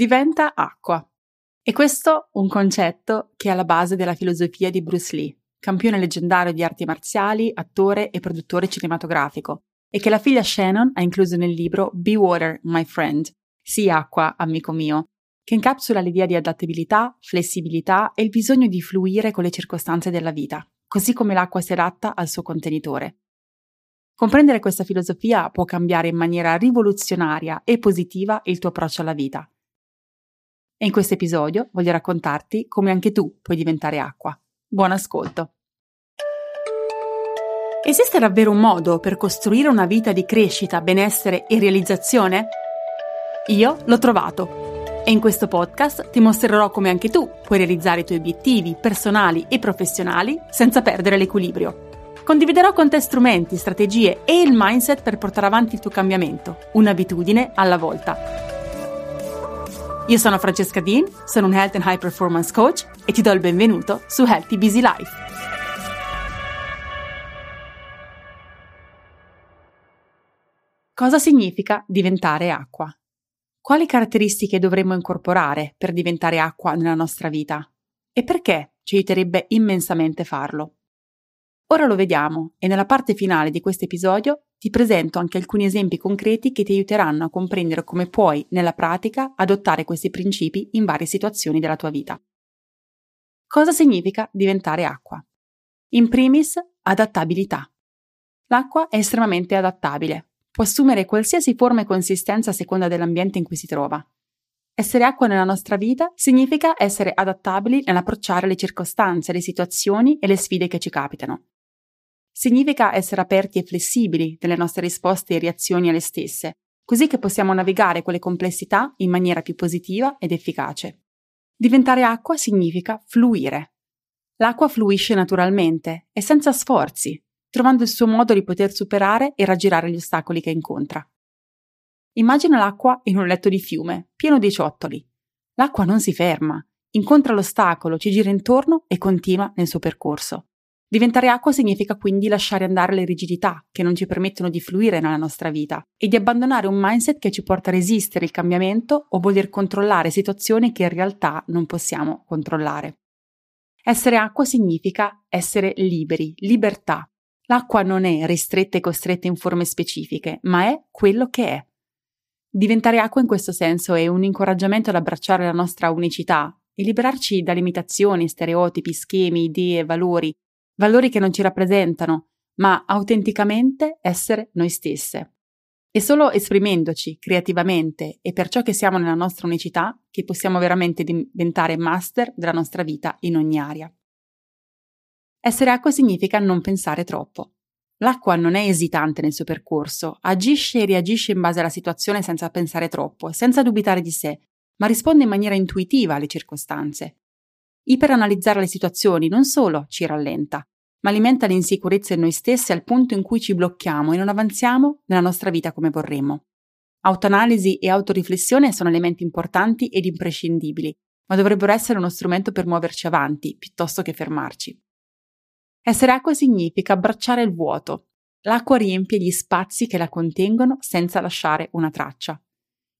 diventa acqua. E questo un concetto che è alla base della filosofia di Bruce Lee, campione leggendario di arti marziali, attore e produttore cinematografico, e che la figlia Shannon ha incluso nel libro Be Water, My Friend, Sii acqua, amico mio, che incapsula l'idea di adattabilità, flessibilità e il bisogno di fluire con le circostanze della vita, così come l'acqua si adatta al suo contenitore. Comprendere questa filosofia può cambiare in maniera rivoluzionaria e positiva il tuo approccio alla vita e in questo episodio voglio raccontarti come anche tu puoi diventare acqua. Buon ascolto! Esiste davvero un modo per costruire una vita di crescita, benessere e realizzazione? Io l'ho trovato e in questo podcast ti mostrerò come anche tu puoi realizzare i tuoi obiettivi personali e professionali senza perdere l'equilibrio. Condividerò con te strumenti, strategie e il mindset per portare avanti il tuo cambiamento, un'abitudine alla volta. Io sono Francesca Dean, sono un Health and High Performance Coach e ti do il benvenuto su Healthy Busy Life. Cosa significa diventare acqua? Quali caratteristiche dovremmo incorporare per diventare acqua nella nostra vita? E perché ci aiuterebbe immensamente farlo? Ora lo vediamo e nella parte finale di questo episodio ti presento anche alcuni esempi concreti che ti aiuteranno a comprendere come puoi, nella pratica, adottare questi principi in varie situazioni della tua vita. Cosa significa diventare acqua? In primis, adattabilità. L'acqua è estremamente adattabile, può assumere qualsiasi forma e consistenza a seconda dell'ambiente in cui si trova. Essere acqua nella nostra vita significa essere adattabili nell'approcciare le circostanze, le situazioni e le sfide che ci capitano. Significa essere aperti e flessibili nelle nostre risposte e reazioni alle stesse, così che possiamo navigare quelle complessità in maniera più positiva ed efficace. Diventare acqua significa fluire. L'acqua fluisce naturalmente e senza sforzi, trovando il suo modo di poter superare e raggirare gli ostacoli che incontra. Immagina l'acqua in un letto di fiume, pieno di ciottoli. L'acqua non si ferma, incontra l'ostacolo, ci gira intorno e continua nel suo percorso. Diventare acqua significa quindi lasciare andare le rigidità che non ci permettono di fluire nella nostra vita e di abbandonare un mindset che ci porta a resistere il cambiamento o voler controllare situazioni che in realtà non possiamo controllare. Essere acqua significa essere liberi, libertà. L'acqua non è ristretta e costretta in forme specifiche, ma è quello che è. Diventare acqua in questo senso è un incoraggiamento ad abbracciare la nostra unicità e liberarci da limitazioni, stereotipi, schemi, idee, valori valori che non ci rappresentano, ma autenticamente essere noi stesse. È solo esprimendoci creativamente e per ciò che siamo nella nostra unicità che possiamo veramente diventare master della nostra vita in ogni area. Essere acqua significa non pensare troppo. L'acqua non è esitante nel suo percorso, agisce e reagisce in base alla situazione senza pensare troppo senza dubitare di sé, ma risponde in maniera intuitiva alle circostanze. Iperanalizzare le situazioni non solo ci rallenta, ma alimenta l'insicurezza in noi stessi al punto in cui ci blocchiamo e non avanziamo nella nostra vita come vorremmo. Autoanalisi e autoriflessione sono elementi importanti ed imprescindibili, ma dovrebbero essere uno strumento per muoverci avanti piuttosto che fermarci. Essere acqua significa abbracciare il vuoto. L'acqua riempie gli spazi che la contengono senza lasciare una traccia.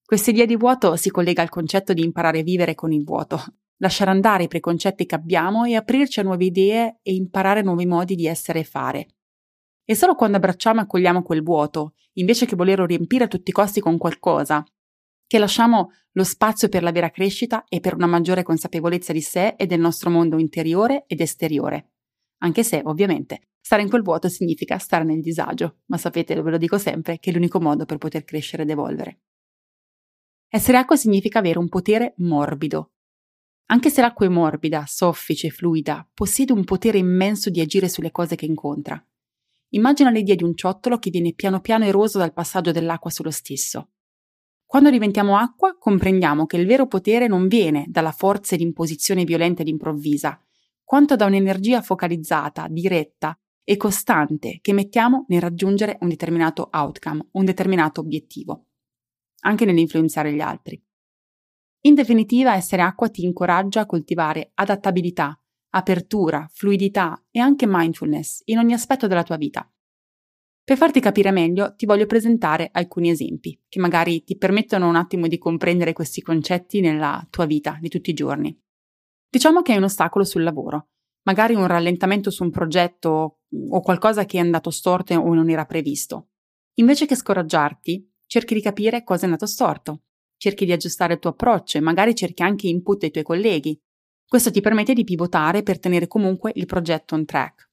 Questa idea di vuoto si collega al concetto di imparare a vivere con il vuoto, lasciare andare i preconcetti che abbiamo e aprirci a nuove idee e imparare nuovi modi di essere e fare. E solo quando abbracciamo e accogliamo quel vuoto, invece che volerlo riempire a tutti i costi con qualcosa, che lasciamo lo spazio per la vera crescita e per una maggiore consapevolezza di sé e del nostro mondo interiore ed esteriore. Anche se, ovviamente, stare in quel vuoto significa stare nel disagio, ma sapete, ve lo dico sempre, che è l'unico modo per poter crescere ed evolvere. Essere acqua significa avere un potere morbido, anche se l'acqua è morbida, soffice, fluida, possiede un potere immenso di agire sulle cose che incontra. Immagina l'idea di un ciottolo che viene piano piano eroso dal passaggio dell'acqua sullo stesso. Quando diventiamo acqua, comprendiamo che il vero potere non viene dalla forza di imposizione violenta ed improvvisa, quanto da un'energia focalizzata, diretta e costante che mettiamo nel raggiungere un determinato outcome, un determinato obiettivo, anche nell'influenzare gli altri. In definitiva, essere acqua ti incoraggia a coltivare adattabilità, apertura, fluidità e anche mindfulness in ogni aspetto della tua vita. Per farti capire meglio, ti voglio presentare alcuni esempi che magari ti permettono un attimo di comprendere questi concetti nella tua vita di tutti i giorni. Diciamo che hai un ostacolo sul lavoro, magari un rallentamento su un progetto o qualcosa che è andato storto o non era previsto. Invece che scoraggiarti, cerchi di capire cosa è andato storto, cerchi di aggiustare il tuo approccio e magari cerchi anche input dai tuoi colleghi. Questo ti permette di pivotare per tenere comunque il progetto on track.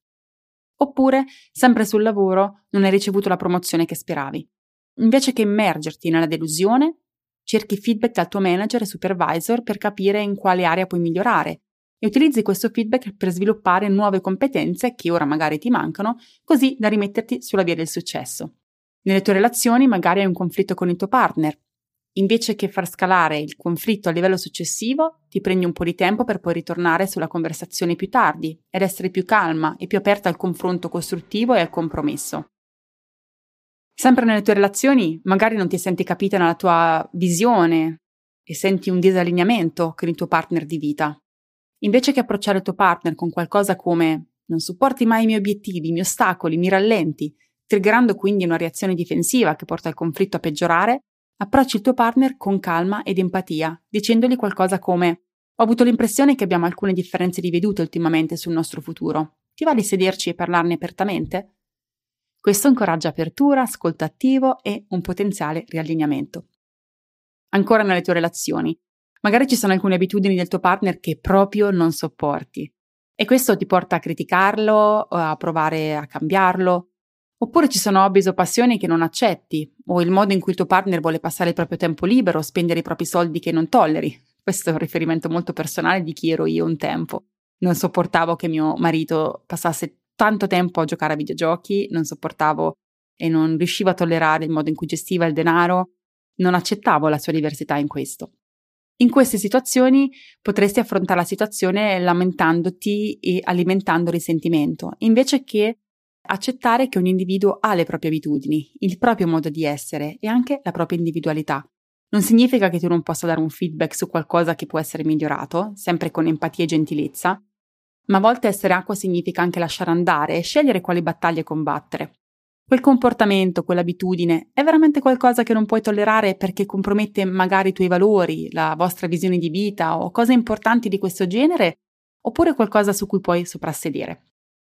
Oppure, sempre sul lavoro, non hai ricevuto la promozione che speravi. Invece che immergerti nella delusione, cerchi feedback dal tuo manager e supervisor per capire in quale area puoi migliorare e utilizzi questo feedback per sviluppare nuove competenze che ora magari ti mancano, così da rimetterti sulla via del successo. Nelle tue relazioni magari hai un conflitto con il tuo partner Invece che far scalare il conflitto a livello successivo, ti prendi un po' di tempo per poi ritornare sulla conversazione più tardi ed essere più calma e più aperta al confronto costruttivo e al compromesso. Sempre nelle tue relazioni, magari non ti senti capita nella tua visione e senti un disallineamento con il tuo partner di vita. Invece che approcciare il tuo partner con qualcosa come non supporti mai i miei obiettivi, mi ostacoli, mi rallenti, triggerando quindi una reazione difensiva che porta il conflitto a peggiorare, Approcci il tuo partner con calma ed empatia, dicendogli qualcosa come Ho avuto l'impressione che abbiamo alcune differenze di vedute ultimamente sul nostro futuro. Ti va di sederci e parlarne apertamente? Questo incoraggia apertura, ascolto attivo e un potenziale riallineamento. Ancora nelle tue relazioni. Magari ci sono alcune abitudini del tuo partner che proprio non sopporti. E questo ti porta a criticarlo, a provare a cambiarlo, Oppure ci sono hobby o passioni che non accetti, o il modo in cui il tuo partner vuole passare il proprio tempo libero, spendere i propri soldi che non tolleri. Questo è un riferimento molto personale di chi ero io un tempo. Non sopportavo che mio marito passasse tanto tempo a giocare a videogiochi, non sopportavo e non riuscivo a tollerare il modo in cui gestiva il denaro, non accettavo la sua diversità in questo. In queste situazioni potresti affrontare la situazione lamentandoti e alimentando risentimento, invece che accettare che un individuo ha le proprie abitudini, il proprio modo di essere e anche la propria individualità. Non significa che tu non possa dare un feedback su qualcosa che può essere migliorato, sempre con empatia e gentilezza, ma a volte essere acqua significa anche lasciare andare e scegliere quali battaglie combattere. Quel comportamento, quell'abitudine è veramente qualcosa che non puoi tollerare perché compromette magari i tuoi valori, la vostra visione di vita o cose importanti di questo genere, oppure qualcosa su cui puoi soprassedere.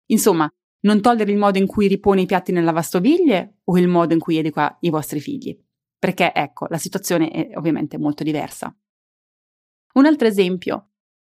Insomma, non togliere il modo in cui ripone i piatti nella lavastoviglie o il modo in cui educa i vostri figli. Perché, ecco, la situazione è ovviamente molto diversa. Un altro esempio.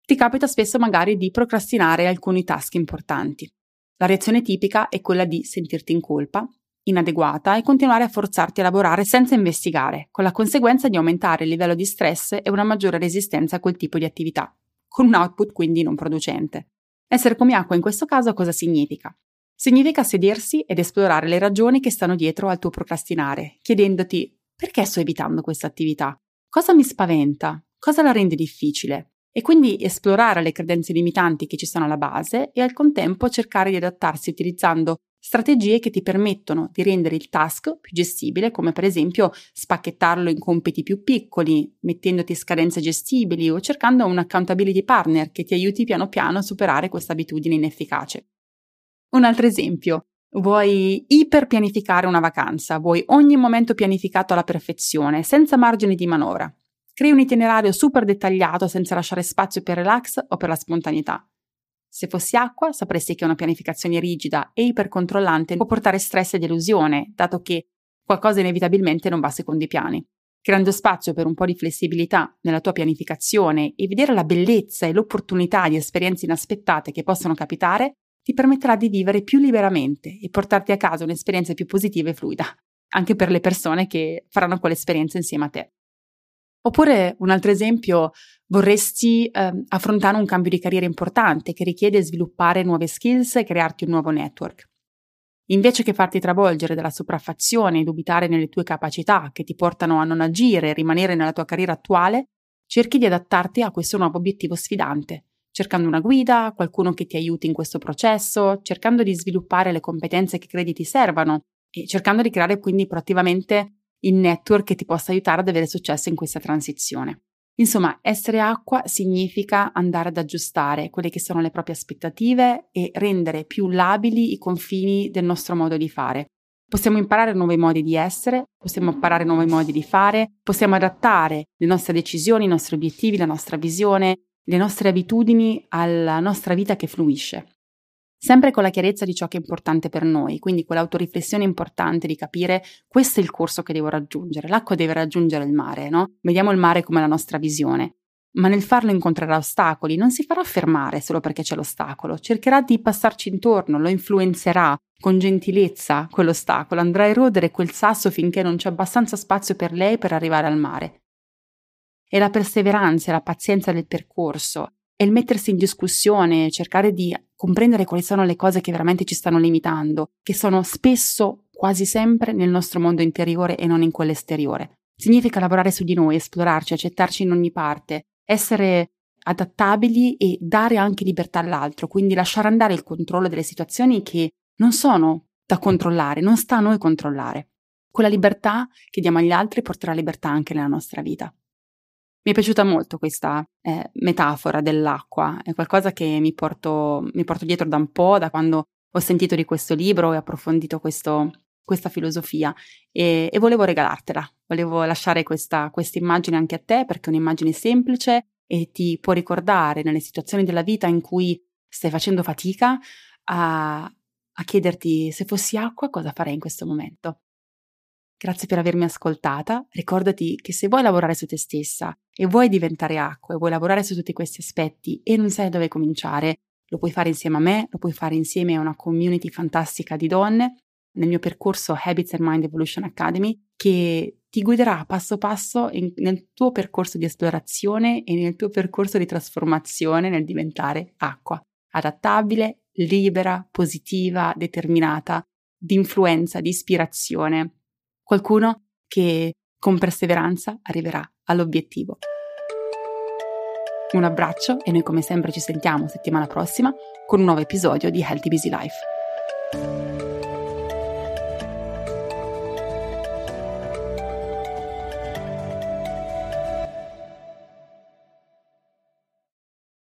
Ti capita spesso magari di procrastinare alcuni task importanti. La reazione tipica è quella di sentirti in colpa, inadeguata e continuare a forzarti a lavorare senza investigare, con la conseguenza di aumentare il livello di stress e una maggiore resistenza a quel tipo di attività, con un output quindi non producente. Essere come acqua in questo caso cosa significa? Significa sedersi ed esplorare le ragioni che stanno dietro al tuo procrastinare, chiedendoti perché sto evitando questa attività? Cosa mi spaventa? Cosa la rende difficile? E quindi esplorare le credenze limitanti che ci sono alla base e al contempo cercare di adattarsi utilizzando strategie che ti permettono di rendere il task più gestibile, come per esempio spacchettarlo in compiti più piccoli, mettendoti scadenze gestibili o cercando un accountability partner che ti aiuti piano piano a superare questa abitudine inefficace. Un altro esempio. Vuoi iperpianificare una vacanza, vuoi ogni momento pianificato alla perfezione, senza margini di manovra. Crei un itinerario super dettagliato senza lasciare spazio per relax o per la spontaneità. Se fossi acqua, sapresti che una pianificazione rigida e ipercontrollante può portare stress e delusione, dato che qualcosa inevitabilmente non va secondo i piani. Creando spazio per un po' di flessibilità nella tua pianificazione e vedere la bellezza e l'opportunità di esperienze inaspettate che possono capitare, ti permetterà di vivere più liberamente e portarti a casa un'esperienza più positiva e fluida, anche per le persone che faranno quell'esperienza insieme a te. Oppure un altro esempio, vorresti eh, affrontare un cambio di carriera importante che richiede sviluppare nuove skills e crearti un nuovo network. Invece che farti travolgere dalla sopraffazione e dubitare nelle tue capacità che ti portano a non agire e rimanere nella tua carriera attuale, cerchi di adattarti a questo nuovo obiettivo sfidante cercando una guida, qualcuno che ti aiuti in questo processo, cercando di sviluppare le competenze che credi ti servano e cercando di creare quindi proattivamente il network che ti possa aiutare ad avere successo in questa transizione. Insomma, essere acqua significa andare ad aggiustare quelle che sono le proprie aspettative e rendere più labili i confini del nostro modo di fare. Possiamo imparare nuovi modi di essere, possiamo imparare nuovi modi di fare, possiamo adattare le nostre decisioni, i nostri obiettivi, la nostra visione, le nostre abitudini alla nostra vita che fluisce. Sempre con la chiarezza di ciò che è importante per noi, quindi quell'autoriflessione importante di capire questo è il corso che devo raggiungere. L'acqua deve raggiungere il mare, no? Vediamo il mare come la nostra visione ma nel farlo incontrerà ostacoli, non si farà fermare solo perché c'è l'ostacolo, cercherà di passarci intorno, lo influenzerà con gentilezza quell'ostacolo, andrà a erodere quel sasso finché non c'è abbastanza spazio per lei per arrivare al mare. E la perseveranza e la pazienza del percorso e il mettersi in discussione, cercare di comprendere quali sono le cose che veramente ci stanno limitando, che sono spesso, quasi sempre, nel nostro mondo interiore e non in quello esteriore. Significa lavorare su di noi, esplorarci, accettarci in ogni parte, essere adattabili e dare anche libertà all'altro, quindi lasciare andare il controllo delle situazioni che non sono da controllare, non sta a noi controllare. Quella libertà che diamo agli altri porterà libertà anche nella nostra vita. Mi è piaciuta molto questa eh, metafora dell'acqua, è qualcosa che mi porto, mi porto, dietro da un po', da quando ho sentito di questo libro e approfondito questo, questa filosofia. E, e, volevo regalartela, volevo lasciare questa, immagine anche a te perché è un'immagine semplice e ti può ricordare nelle situazioni della vita in cui stai facendo fatica a, a chiederti se fossi acqua cosa farei in questo momento. Grazie per avermi ascoltata. Ricordati che se vuoi lavorare su te stessa e vuoi diventare acqua e vuoi lavorare su tutti questi aspetti e non sai dove cominciare, lo puoi fare insieme a me, lo puoi fare insieme a una community fantastica di donne nel mio percorso Habits and Mind Evolution Academy che ti guiderà passo passo in, nel tuo percorso di esplorazione e nel tuo percorso di trasformazione nel diventare acqua, adattabile, libera, positiva, determinata, di influenza, di ispirazione. Qualcuno che con perseveranza arriverà all'obiettivo. Un abbraccio e noi come sempre ci sentiamo settimana prossima con un nuovo episodio di Healthy Busy Life.